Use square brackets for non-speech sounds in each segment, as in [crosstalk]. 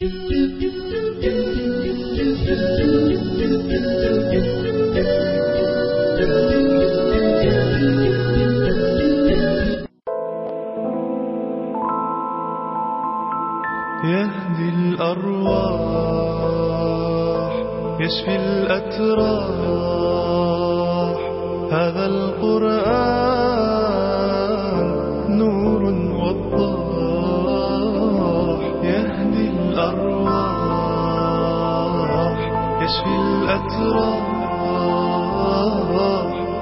يهدي الأرواح يشفي الأتراح. هذا القرآن الأتراح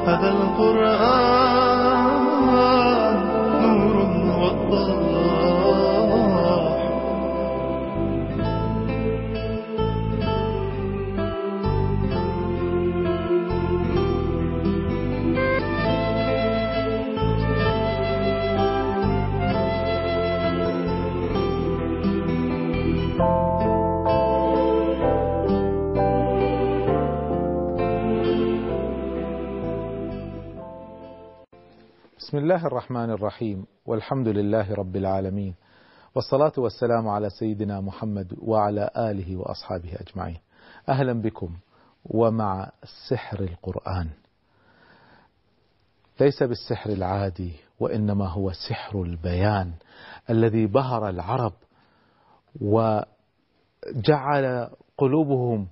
هذا القرآن. الله الرحمن الرحيم والحمد لله رب العالمين والصلاة والسلام على سيدنا محمد وعلى آله وأصحابه أجمعين. أهلا بكم ومع سحر القرآن. ليس بالسحر العادي وإنما هو سحر البيان الذي بهر العرب وجعل قلوبهم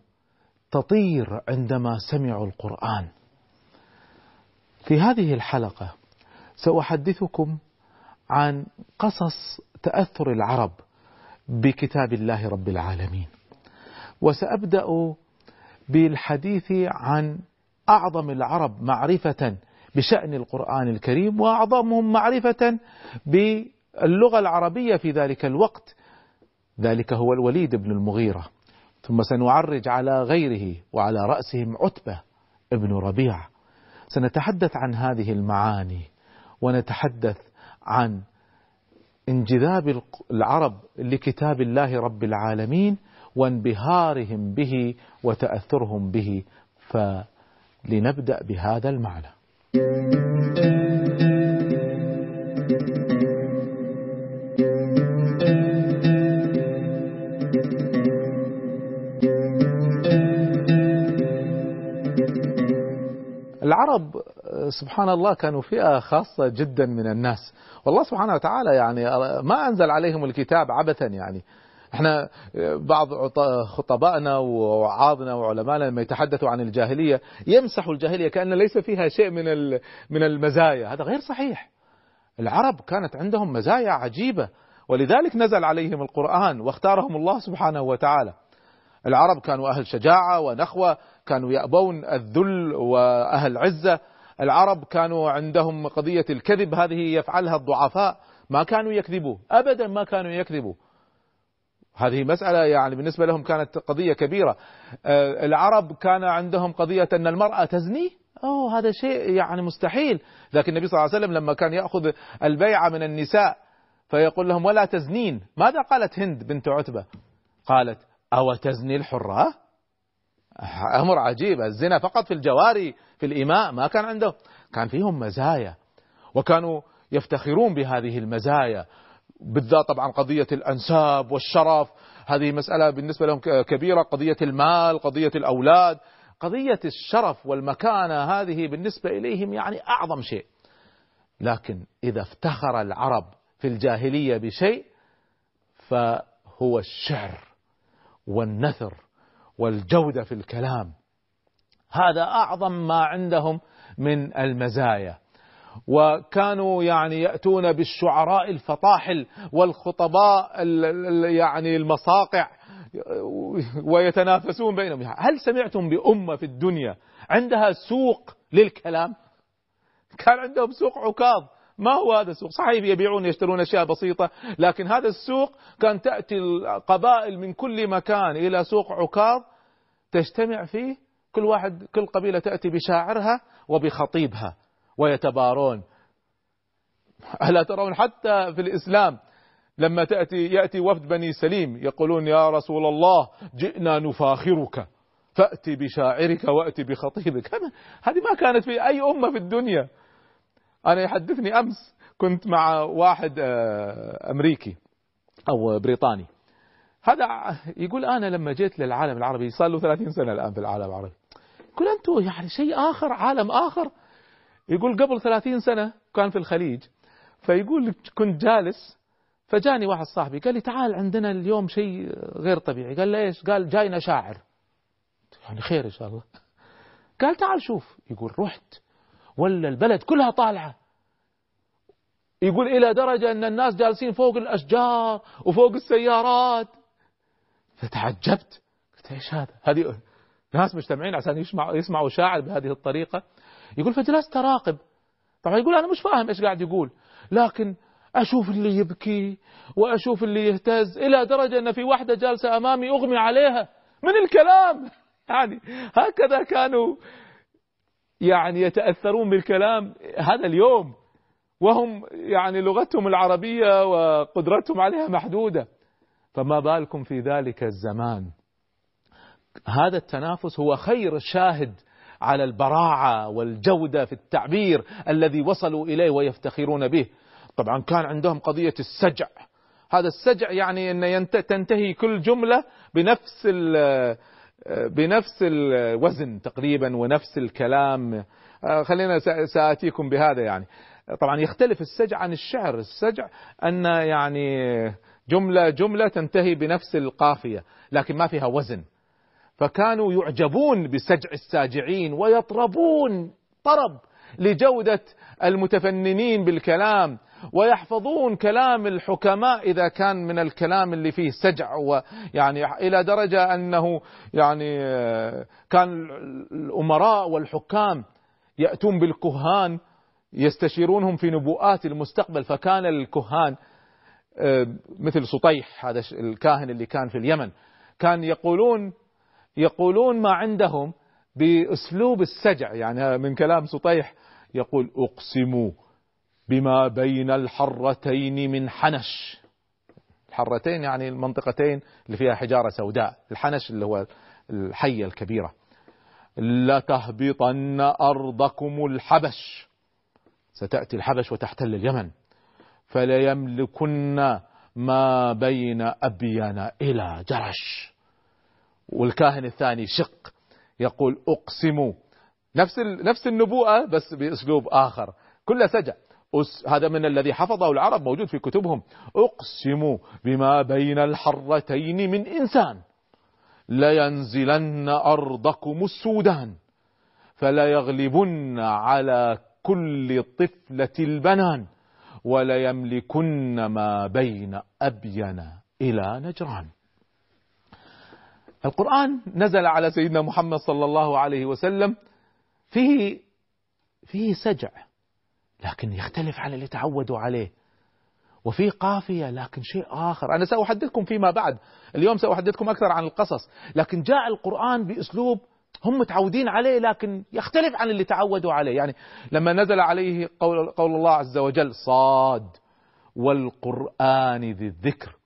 تطير عندما سمعوا القرآن. في هذه الحلقة سأحدثكم عن قصص تأثر العرب بكتاب الله رب العالمين. وسأبدأ بالحديث عن أعظم العرب معرفة بشأن القرآن الكريم وأعظمهم معرفة باللغة العربية في ذلك الوقت. ذلك هو الوليد بن المغيرة. ثم سنعرج على غيره وعلى رأسهم عتبة ابن ربيعة. سنتحدث عن هذه المعاني. ونتحدث عن انجذاب العرب لكتاب الله رب العالمين وانبهارهم به وتأثرهم به فلنبدأ بهذا المعنى. العرب سبحان الله كانوا فئة خاصة جدا من الناس. والله سبحانه وتعالى يعني ما أنزل عليهم الكتاب عبثا يعني. إحنا بعض خطبائنا ووعاظنا وعلمائنا لما يتحدثوا عن الجاهلية يمسحوا الجاهلية كأن ليس فيها شيء من من المزايا. هذا غير صحيح. العرب كانت عندهم مزايا عجيبة. ولذلك نزل عليهم القرآن واختارهم الله سبحانه وتعالى. العرب كانوا أهل شجاعة ونخوة كانوا يأبون الذل وأهل عزة. العرب كانوا عندهم قضية الكذب هذه يفعلها الضعفاء ما كانوا يكذبوا أبدا ما كانوا يكذبوا. هذه مسألة يعني بالنسبة لهم كانت قضية كبيرة. العرب كان عندهم قضية أن المرأة تزني؟ أوه هذا شيء يعني مستحيل. لكن النبي صلى الله عليه وسلم لما كان يأخذ البيعة من النساء فيقول لهم ولا تزنين. ماذا قالت هند بنت عتبة؟ قالت أو تزني الحرة أمر عجيب الزنا فقط في الجواري في الإماء ما كان عنده. كان فيهم مزايا وكانوا يفتخرون بهذه المزايا بالذات طبعا قضية الأنساب والشرف. هذه مسألة بالنسبة لهم كبيرة قضية المال قضية الأولاد. قضية الشرف والمكانة هذه بالنسبة إليهم يعني أعظم شيء. لكن إذا افتخر العرب في الجاهلية بشيء فهو الشعر والنثر والجودة في الكلام. هذا أعظم ما عندهم من المزايا. وكانوا يعني يأتون بالشعراء الفطاحل والخطباء يعني المصاقع ويتنافسون بينهم. هل سمعتم بأمة في الدنيا عندها سوق للكلام؟ كان عندهم سوق عكاظ. ما هو هذا السوق؟ صحيح يبيعون يشترون أشياء بسيطة لكن هذا السوق كان تأتي القبائل من كل مكان إلى سوق عكاظ تجتمع فيه كل واحد كل قبيلة تأتي بشاعرها وبخطيبها ويتبارون. ألا ترون حتى في الإسلام لما تأتي يأتي وفد بني سليم يقولون يا رسول الله جئنا نفاخرك فأتي بشاعرك وأتي بخطيبك. هذه ما كانت في أي أمة في الدنيا. أنا يحدثني أمس كنت مع واحد أمريكي أو بريطاني. هذا يقول أنا لما جيت للعالم العربي صار له 30 سنة الآن في العالم العربي. يقول أنتم يعني شيء آخر عالم آخر؟ يقول قبل 30 سنة كان في الخليج. فيقول كنت جالس فجاني واحد صاحبي قال لي تعال عندنا اليوم شيء غير طبيعي. قال لي إيش؟ قال جاينا شاعر. يعني خير إن شاء الله. قال تعال شوف. يقول رحت. ولا البلد كلها طالعة. يقول إلى درجة أن الناس جالسين فوق الأشجار وفوق السيارات. فتعجبت. قلت إيش هذا؟ هذه ناس مجتمعين عشان يسمعوا يسمعوا شاعر بهذه الطريقة. يقول فجلست أراقب. طبعا يقول أنا مش فاهم إيش قاعد يقول. لكن أشوف اللي يبكي وأشوف اللي يهتز إلى درجة أن في واحدة جالسة أمامي أغمي عليها. من الكلام؟ يعني هكذا كانوا يعني يتأثرون بالكلام هذا اليوم وهم يعني لغتهم العربية وقدرتهم عليها محدودة. فما بالكم في ذلك الزمان؟ هذا التنافس هو خير شاهد على البراعة والجودة في التعبير الذي وصلوا إليه ويفتخرون به. طبعا كان عندهم قضية السجع. هذا السجع يعني ينت- تنتهي كل جملة بنفس بنفس الوزن تقريبا ونفس الكلام. آه، خلينا ساتيكم بهذا يعني. طبعا يختلف السجع عن الشعر. السجع أن يعني جملة جملة تنتهي بنفس القافية لكن ما فيها وزن. فكانوا يعجبون بسجع الساجعين ويطربون طرب لجودة المتفننين بالكلام. ويحفظون كلام الحكماء إذا كان من الكلام اللي فيه سجع ويعني إلى درجة أنه يعني آه، كان الأمراء والحكام يأتون بالكهان يستشيرونهم في نبوءات المستقبل فكان الكهان آه، مثل سطيح هذا الكاهن اللي كان في اليمن كان يقولون يقولون ما عندهم بأسلوب السجع. يعني من كلام سطيح يقول اقسم بما بين الحرتين من حنش. الحرتين يعني المنطقتين اللي فيها حجارة سوداء الحنش اللي هو الحية الكبيرة. لتهبطن أرضكم الحبش. ستأتي الحبش وتحتل اليمن. فليملكن ما بين ابين إلى جرش. والكاهن الثاني شق يقول أقسم. نفس نفس النبوءة بس بأسلوب آخر. كله سجع أس هذا من الذي حفظه العرب موجود في كتبهم. أقسم بما بين الحرتين من إنسان لينزلن أرضكم السودان فليغلبن على كل طفلة البنان وليملكن ما بين أبين إلى نجران. القرآن نزل على سيدنا محمد صلى الله عليه وسلم فيه فيه سجع. لكن يختلف عن اللي تعودوا عليه. وفي قافية لكن شيء آخر. أنا سأحدثكم فيما بعد. اليوم سأحدثكم أكثر عن القصص. لكن جاء القرآن بأسلوب هم متعودين عليه لكن يختلف عن اللي تعودوا عليه. يعني لما نزل عليه قول, قول الله عز وجل صاد والقرآن ذي الذكر.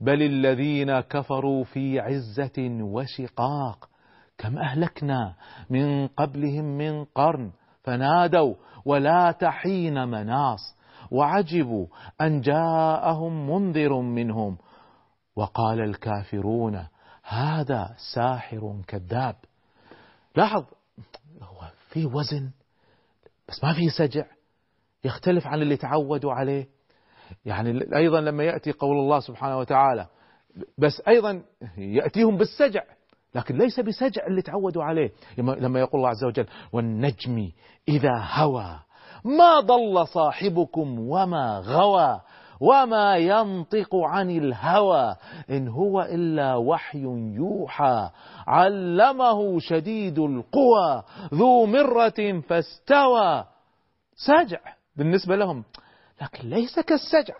بل الذين كفروا في عزة وشقاق. كم أهلكنا من قبلهم من قرن. فنادوا ولا تحين مناص وعجبوا أن جاءهم منذر منهم. وقال الكافرون هذا ساحر كذاب. لاحظ هو في وزن بس ما في سجع يختلف عن اللي تعودوا عليه. يعني أيضا لما يأتي قول الله سبحانه وتعالى بس أيضا يأتيهم بالسجع. لكن ليس بسجع اللي تعودوا عليه. لما يقول الله عز وجل والنجم إذا هوى ما ضل صاحبكم وما غوى وما ينطق عن الهوى إن هو إلا وحي يوحى علمه شديد القوى ذو مرة فاستوى. سجع بالنسبة لهم. لكن ليس كالسجع.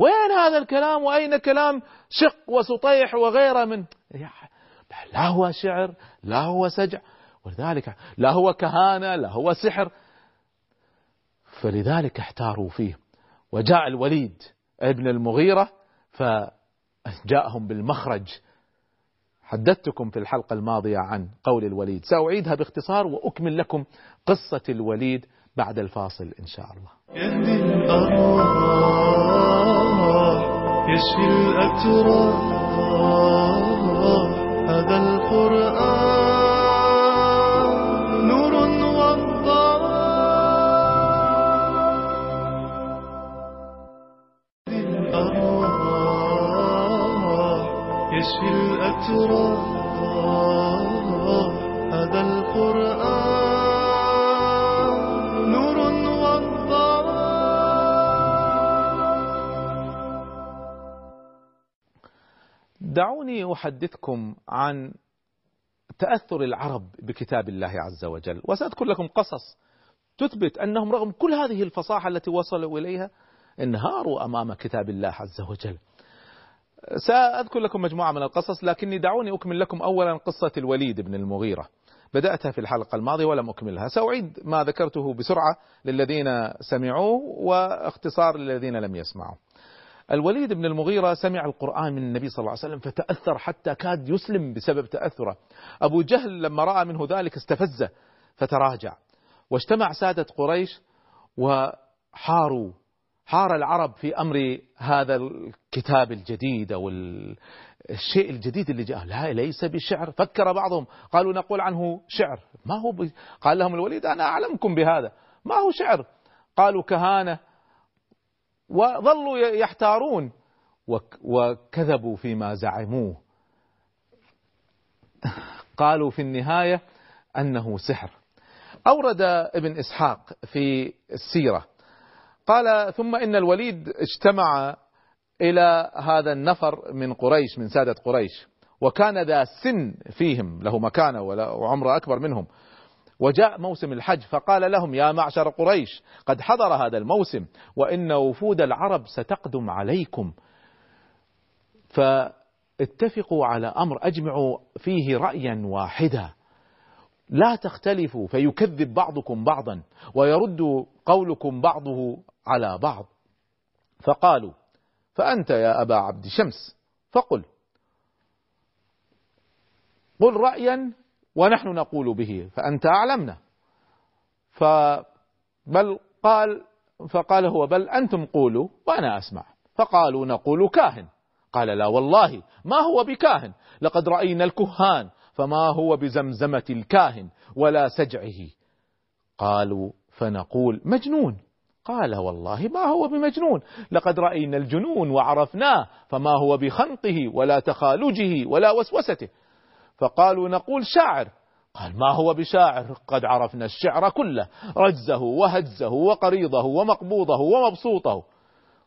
وين هذا الكلام؟ وأين كلام شق وسطيح وغيره من لا هو شعر لا هو سجع ولذلك لا هو كهانة لا هو سحر. فلذلك احتاروا فيه. وجاء الوليد ابن المغيرة فجاءهم بالمخرج. حدثتكم في الحلقة الماضية عن قول الوليد. سأعيدها باختصار وأكمل لكم قصة الوليد بعد الفاصل إن شاء الله. يهدي الأرواح يشفي الأتراح هذا القرآن نور وضاء يشفي الأتراح هذا القرآن دعوني أحدثكم عن تأثر العرب بكتاب الله عز وجل. وسأذكر لكم قصص تثبت أنهم رغم كل هذه الفصاحة التي وصلوا إليها انهاروا أمام كتاب الله عز وجل. سأذكر لكم مجموعة من القصص لكني دعوني أكمل لكم أولا قصة الوليد بن المغيرة. بدأتها في الحلقة الماضية ولم أكملها. سأعيد ما ذكرته بسرعة للذين سمعوه واختصار للذين لم يسمعوا الوليد بن المغيرة سمع القرآن من النبي صلى الله عليه وسلم فتأثر حتى كاد يسلم بسبب تأثره. أبو جهل لما رأى منه ذلك استفزه فتراجع. واجتمع سادة قريش وحاروا. حار العرب في أمر هذا الكتاب الجديد أو الشيء الجديد اللي جاء. لا ليس بشعر. فكر بعضهم. قالوا نقول عنه شعر. ما هو. قال لهم الوليد أنا أعلمكم بهذا. ما هو شعر؟ قالوا كهانة. وظلوا يحتارون. وك- وكذبوا فيما زعموه. قالوا في النهاية أنه سحر. أورد ابن إسحاق في السيرة. قال ثم إن الوليد اجتمع إلى هذا النفر من قريش من سادة قريش. وكان ذا سن فيهم له مكانة ولا- وعمره أكبر منهم. وجاء موسم الحج فقال لهم يا معشر قريش قد حضر هذا الموسم وإن وفود العرب ستقدم عليكم. فاتفقوا على أمر أجمعوا فيه رأيا واحدا. لا تختلفوا فيكذب بعضكم بعضا ويرد قولكم بعضه على بعض. فقالوا فأنت يا أبا عبد شمس؟ فقل قل رأيا ونحن نقول به فأنت أعلمنا. فبل قال فقال هو بل أنتم قولوا وأنا أسمع. فقالوا نقول كاهن. قال لا والله ما هو بكاهن؟ لقد رأينا الكهان فما هو بزمزمة الكاهن ولا سجعه. قالوا فنقول مجنون. قال والله ما هو بمجنون؟ لقد رأينا الجنون وعرفناه فما هو بخنقه ولا تخالجه ولا وسوسته. فقالوا نقول شاعر. قال ما هو بشاعر؟ قد عرفنا الشعر كله رجزه وهجزه وقريضه ومقبوضه ومبسوطه.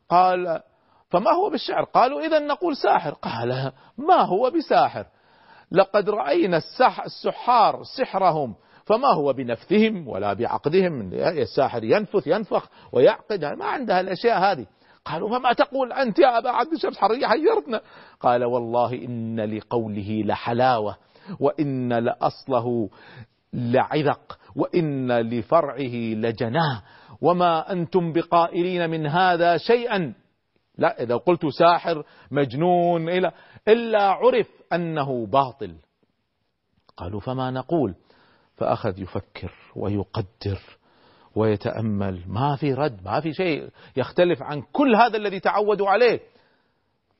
قال فما هو بالشعر؟ قالوا إذا نقول ساحر. قال ما هو بساحر؟ لقد رأينا السح السحار سحرهم فما هو بنفثهم ولا بعقدهم. الساحر ينفث ينفخ ويعقد. ما عندها الأشياء هذه. قالوا فما تقول أنت يا أبا عبد الشمس حرية حيرتنا. قال والله إن لقوله لحلاوة وإن لأصله لعذق وإن لفرعه لجناه وما أنتم بقائلين من هذا شيئا. لا إذا قلت ساحر مجنون إلى إلا عرف أنه باطل. قالوا فما نقول؟ فأخذ يفكر ويقدر. ويتأمل. ما في رد ما في شيء يختلف عن كل هذا الذي تعودوا عليه.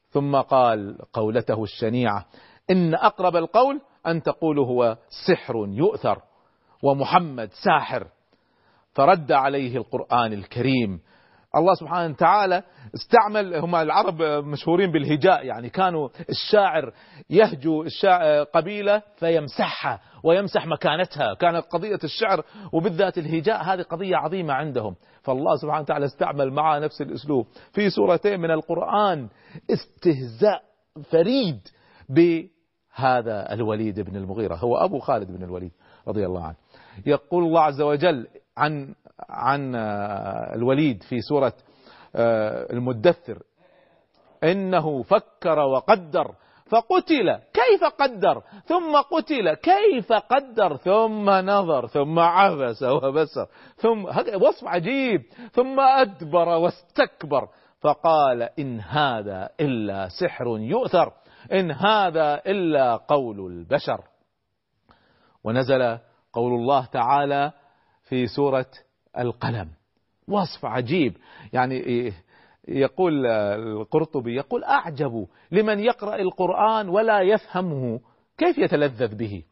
ثم قال قولته الشنيعة إن أقرب القول أن تقول هو سحر يؤثر ومحمد ساحر. فرد عليه القرآن الكريم الله سبحانه وتعالى استعمل هم العرب مشهورين بالهجاء يعني كانوا الشاعر يهجو قبيلة فيمسحها ويمسح مكانتها. كانت قضية الشعر وبالذات الهجاء هذه قضية عظيمة عندهم. فالله سبحانه وتعالى استعمل معها نفس الأسلوب. في سورتين من القرآن استهزاء فريد بهذا الوليد بن المغيرة هو أبو خالد بن الوليد رضي الله عنه. يقول الله عز وجل عن عن الوليد في سورة المدثر. إنه فكر وقدر فقتل كيف قدر ثم قتل كيف قدر ثم نظر ثم عبس وبسر ثم وصف عجيب ثم أدبر واستكبر. فقال إن هذا إلا سحر يؤثر إن هذا إلا قول البشر. ونزل قول الله تعالى في سورة القلم. وصف عجيب. يعني يقول القرطبي يقول أعجب لمن يقرأ القرآن ولا يفهمه. كيف يتلذذ به؟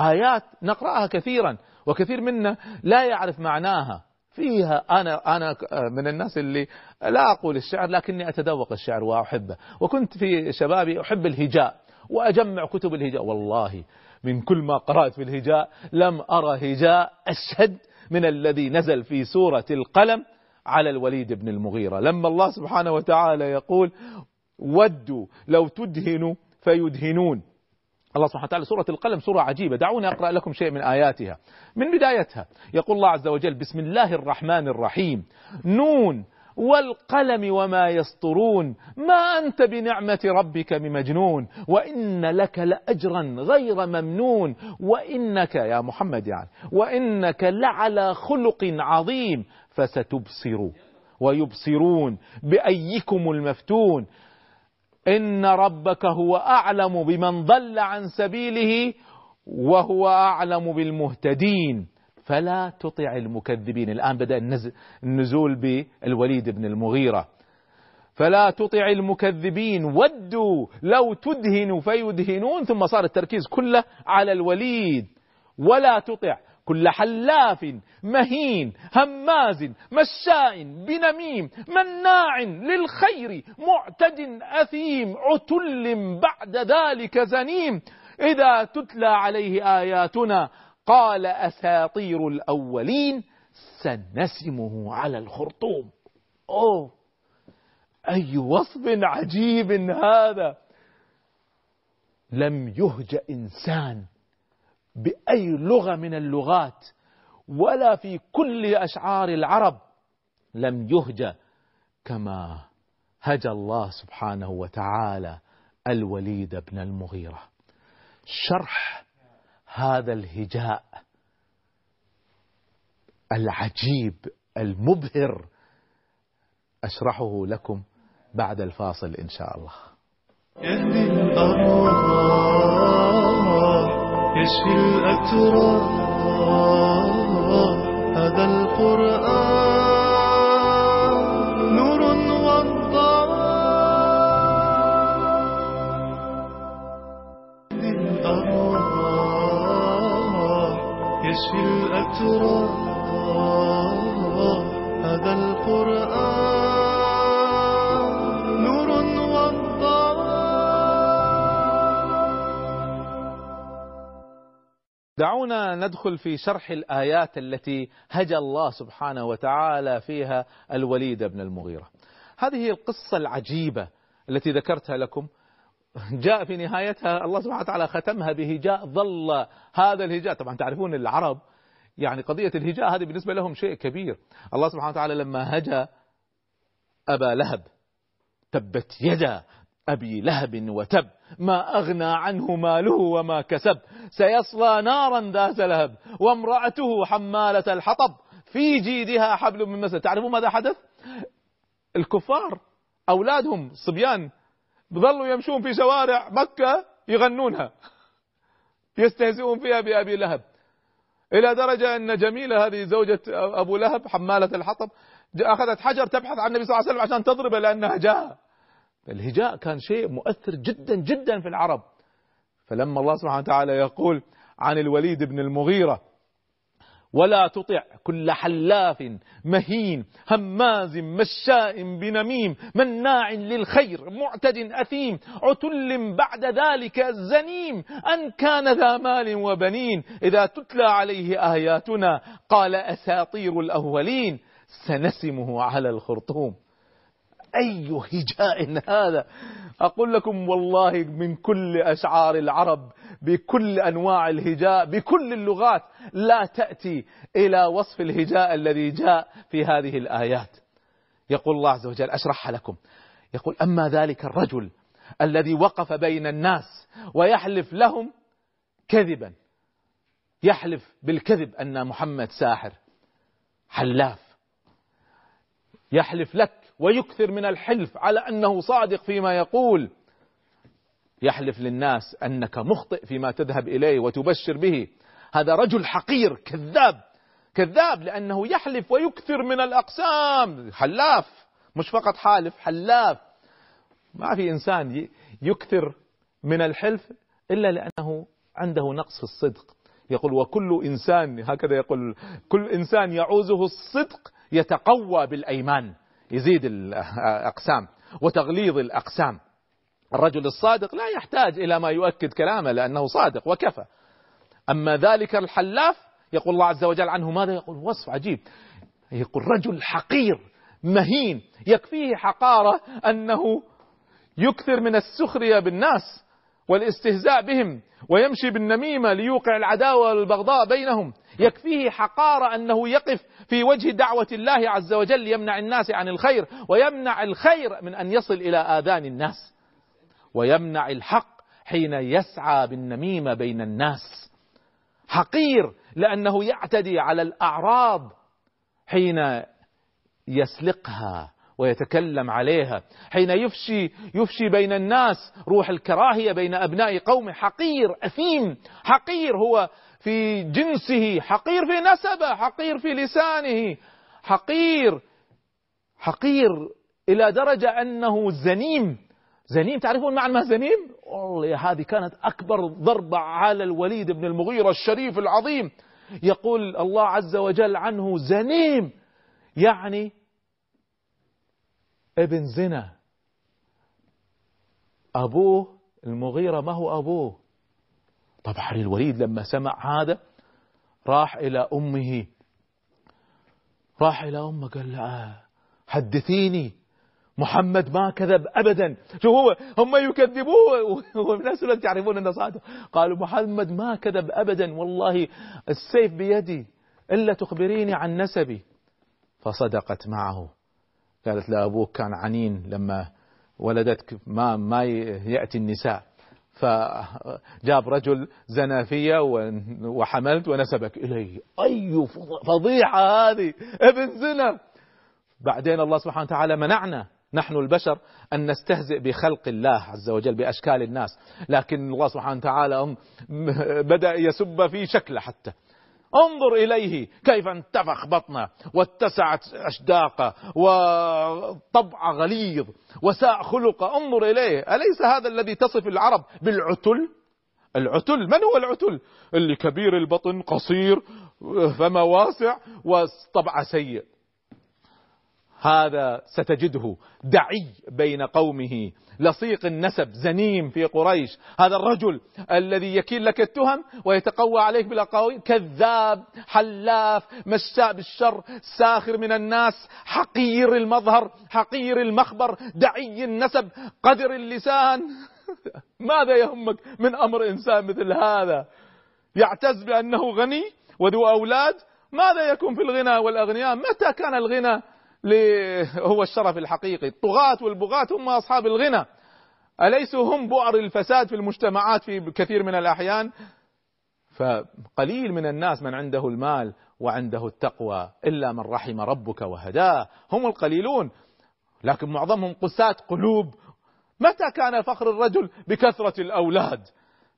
آيات نقرأها كثيرا وكثير منا لا يعرف معناها. فيها أنا أنا من الناس اللي لا أقول الشعر لكني أتذوق الشعر وأحبه. وكنت في شبابي أحب الهجاء وأجمع كتب الهجاء. والله من كل ما قرأت في الهجاء لم أرى هجاء أشهد من الذي نزل في سورة القلم على الوليد بن المغيرة. لما الله سبحانه وتعالى يقول ودوا لو تدهنوا فيدهنون. الله سبحانه وتعالى سورة القلم سورة عجيبة. دعوني أقرأ لكم شيء من آياتها. من بدايتها يقول الله عز وجل بسم الله الرحمن الرحيم. نون والقلم وما يسطرون ما أنت بنعمة ربك بمجنون وإن لك لأجرا غير ممنون وإنك يا محمد يعني وإنك لعلى خلق عظيم فستبصر ويبصرون بأيكم المفتون. إن ربك هو أعلم بمن ضل عن سبيله وهو أعلم بالمهتدين. فلا تطع المكذبين. الآن بدأ النزول بالوليد بن المغيرة. فلا تطع المكذبين. ودوا لو تدهن فيدهنون. ثم صار التركيز كله على الوليد. ولا تطع كل حلاف مهين هماز مشاء بنميم مناع للخير معتد أثيم عتل بعد ذلك زنيم. إذا تتلى عليه آياتنا قال أساطير الأولين سنسمه على الخرطوم. أوه! أي وصف عجيب هذا! لم يهج إنسان بأي لغة من اللغات ولا في كل أشعار العرب. لم يهج كما هجى الله سبحانه وتعالى الوليد بن المغيرة. شرح هذا الهجاء العجيب المبهر أشرحه لكم بعد الفاصل إن شاء الله. يهدي الأرواح يشفي الأتراح هذا القرآن. يشفي الأتراح هذا القرآن نور والضوء. دعونا ندخل في شرح الآيات التي هجى الله سبحانه وتعالى فيها الوليد بن المغيرة. هذه القصة العجيبة التي ذكرتها لكم جاء في نهايتها الله سبحانه وتعالى ختمها بهجاء ظل هذا الهجاء. طبعا تعرفون العرب يعني قضية الهجاء هذه بالنسبة لهم شيء كبير. الله سبحانه وتعالى لما هجى أبا لهب تبت يدا أبي لهب وتب ما أغنى عنه ماله وما كسب. سيصلى نارا ذات لهب وامرأته حمالة الحطب في جيدها حبل من مسد. تعرفون ماذا حدث؟ الكفار أولادهم صبيان ظلوا يمشون في شوارع مكة يغنونها. يستهزئون فيها بأبي لهب. إلى درجة أن جميلة هذه زوجة أبو لهب حمالة الحطب أخذت حجر تبحث عن النبي صلى الله عليه وسلم عشان تضربه لأنها جاء. الهجاء كان شيء مؤثر جدا جدا في العرب. فلما الله سبحانه وتعالى يقول عن الوليد بن المغيرة ولا تطع كل حلاف مهين هماز مشاء بنميم مناع للخير معتد أثيم عتل بعد ذلك زنيم أن كان ذا مال وبنين إذا تتلى عليه آياتنا قال أساطير الأولين سنسمه على الخرطوم. أي هجاء هذا؟ أقول لكم والله من كل أشعار العرب بكل أنواع الهجاء بكل اللغات لا تأتي إلى وصف الهجاء الذي جاء في هذه الآيات. يقول الله عز وجل أشرحها لكم. يقول أما ذلك الرجل الذي وقف بين الناس ويحلف لهم كذبا يحلف بالكذب أن محمد ساحر حلاف يحلف لك ويكثر من الحلف على أنه صادق فيما يقول. يحلف للناس أنك مخطئ فيما تذهب إليه وتبشر به. هذا رجل حقير كذاب كذاب لأنه يحلف ويكثر من الأقسام. حلاف مش فقط حالف حلاف. ما في إنسان يكثر من الحلف إلا لأنه عنده نقص في الصدق. يقول وكل إنسان هكذا يقول كل إنسان يعوزه الصدق يتقوى بالأيمان. يزيد الأقسام وتغليظ الأقسام. الرجل الصادق لا يحتاج إلى ما يؤكد كلامه لأنه صادق وكفى. أما ذلك الحلاف يقول الله عز وجل عنه ماذا؟ يقول وصف عجيب. يقول رجل حقير مهين يكفيه حقارة أنه يكثر من السخرية بالناس والاستهزاء بهم ويمشي بالنميمة ليوقع العداوة والبغضاء بينهم. يكفيه حقارة أنه يقف في وجه دعوة الله عز وجل ليمنع الناس عن الخير ويمنع الخير من أن يصل إلى آذان الناس. ويمنع الحق حين يسعى بالنميمة بين الناس. حقير لأنه يعتدي على الأعراض حين يسلقها ويتكلم عليها حين يفشي يفشي بين الناس روح الكراهية بين أبناء قومه حقير أثيم حقير هو في جنسه حقير في نسبه حقير في لسانه حقير حقير إلى درجة أنه زنيم. زنيم تعرفون معنى ما زنيم؟ والله هذه كانت أكبر ضربه على الوليد بن المغيرة الشريف العظيم. يقول الله عز وجل عنه زنيم يعني ابن زنا. أبوه المغيرة ما هو أبوه؟ طبعا الوليد لما سمع هذا راح إلى أمه. راح إلى أمه قال لها حدثيني. محمد ما كذب أبدا. شو هو؟ هم يكذبوه [laughs] وفي نفس الوقت يعرفون أنه صادق. قالوا محمد ما كذب أبدا. والله السيف بيدي. إلا تخبريني عن نسبي. فصدقت معه. قالت له أبوك كان عنين لما ولدتك. ما ما يأتي النساء. فجاب رجل زنى في وحملت ونسبك إلي أي فضيحة هذه ابن زنا. بعدين الله سبحانه وتعالى منعنا. نحن البشر أن نستهزئ بخلق الله عز وجل بأشكال الناس. لكن الله سبحانه وتعالى بدأ يسب في شكله حتى. انظر إليه كيف انتفخ بطنه واتسعت أشداقه وطبع غليظ وساء خلقه. انظر إليه. أليس هذا الذي تصف العرب بالعتل؟ العتل من هو العتل؟ اللي كبير البطن قصير فما واسع وطبع سيء. هذا ستجده دعي بين قومه. لصيق النسب زنيم في قريش. هذا الرجل الذي يكيل لك التهم ويتقوى عليك بالأقاويل. كذاب حلاف مشاء بالشر ساخر من الناس حقير المظهر حقير المخبر دعي النسب قدر اللسان. [laughs] ماذا يهمك من أمر إنسان مثل هذا؟ يعتز بأنه غني وذو أولاد؟ ماذا يكون في الغنى والأغنياء؟ متى كان الغنى؟ هو الشرف الحقيقي. الطغاة والبغاة هم أصحاب الغنى. أليسوا هم بؤر الفساد في المجتمعات في كثير من الأحيان؟ فقليل من الناس من عنده المال وعنده التقوى إلا من رحم ربك وهداه. هم القليلون. لكن معظمهم قساة قلوب. متى كان فخر الرجل بكثرة الأولاد؟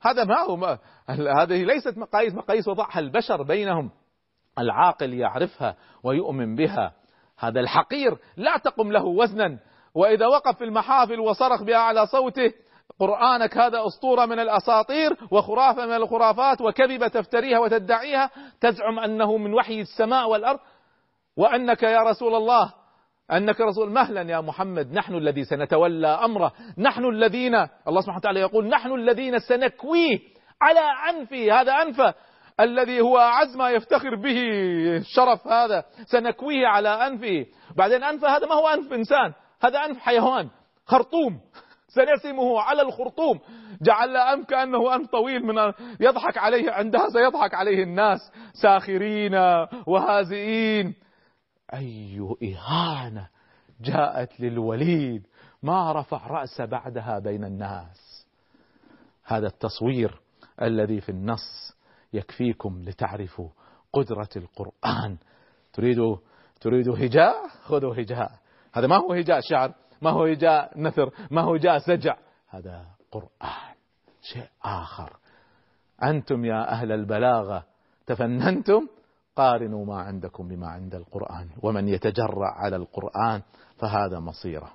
هذا ما هو هذه ليست مقاييس. مقاييس وضعها البشر بينهم. العاقل يعرفها ويؤمن بها. هذا الحقير لا تقم له وزنا. وإذا وقف في المحافل وصرخ بأعلى صوته قرآنك هذا أسطورة من الأساطير وخرافة من الخرافات وكذبة تفتريها وتدعيها تزعم أنه من وحي السماء والأرض؟ وأنك يا رسول الله أنك رسول مهلا يا محمد نحن الذي سنتولى أمره نحن الذين الله سبحانه وتعالى يقول نحن الذين سنكويه على أنفه هذا أنفه. الذي هو أعز ما يفتخر به الشرف هذا سنكويه على أنفه. بعدين أنفه هذا ما هو أنف إنسان هذا أنف حيوان خرطوم. [laughs] سنسمه على الخرطوم. جعل أنف كأنه أنف طويل من يضحك عليه عندها سيضحك عليه الناس. ساخرين وهازئين. أي إهانة جاءت للوليد. ما رفع رأسه بعدها بين الناس. هذا التصوير الذي في النص. يكفيكم لتعرفوا قدرة القرآن. تريدوا تريدوا هجاء؟ خذوا هجاء. هذا ما هو هجاء شعر ما هو هجاء نثر ما هو هجاء سجع. هذا قرآن شيء آخر. أنتم يا أهل البلاغة تفننتم؟ قارنوا ما عندكم بما عند القرآن. ومن يتجرع على القرآن فهذا مصيره.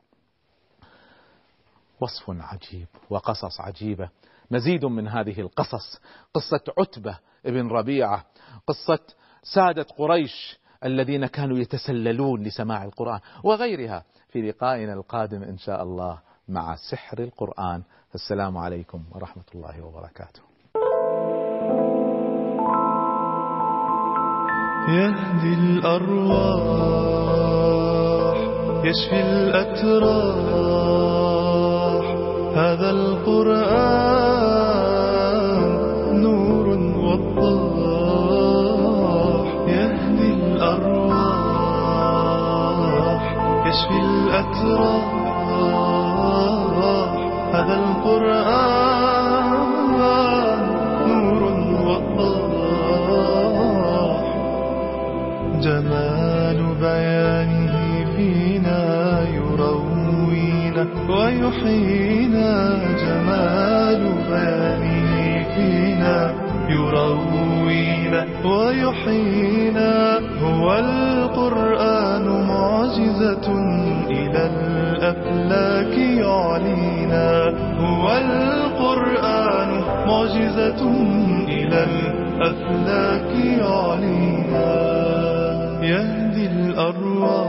وصف عجيب وقصص عجيبة. مزيد من هذه القصص. قصة عتبة ابن ربيعة قصة سادة قريش الذين كانوا يتسللون لسماع القرآن وغيرها في لقائنا القادم إن شاء الله مع سحر القرآن. السلام عليكم ورحمة الله وبركاته. يهدي الأرواح يشفي الأتراح. هذا القرآن هذا القرآن نور وضاح جمال بيانه فينا يروينا ويحيينا. جمال بيانه فينا يروينا ويحيينا. الأفلاك يعلينا هو القرآن معجزة إلى الأفلاك يعلينا يهدي الأرواح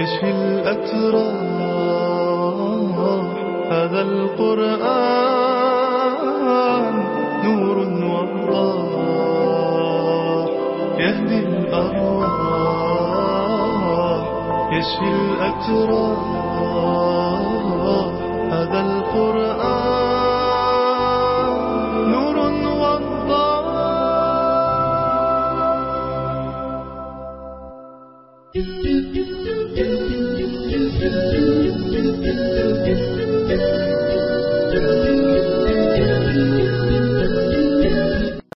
يشفي الأتراح هذا القرآن هذا القرآن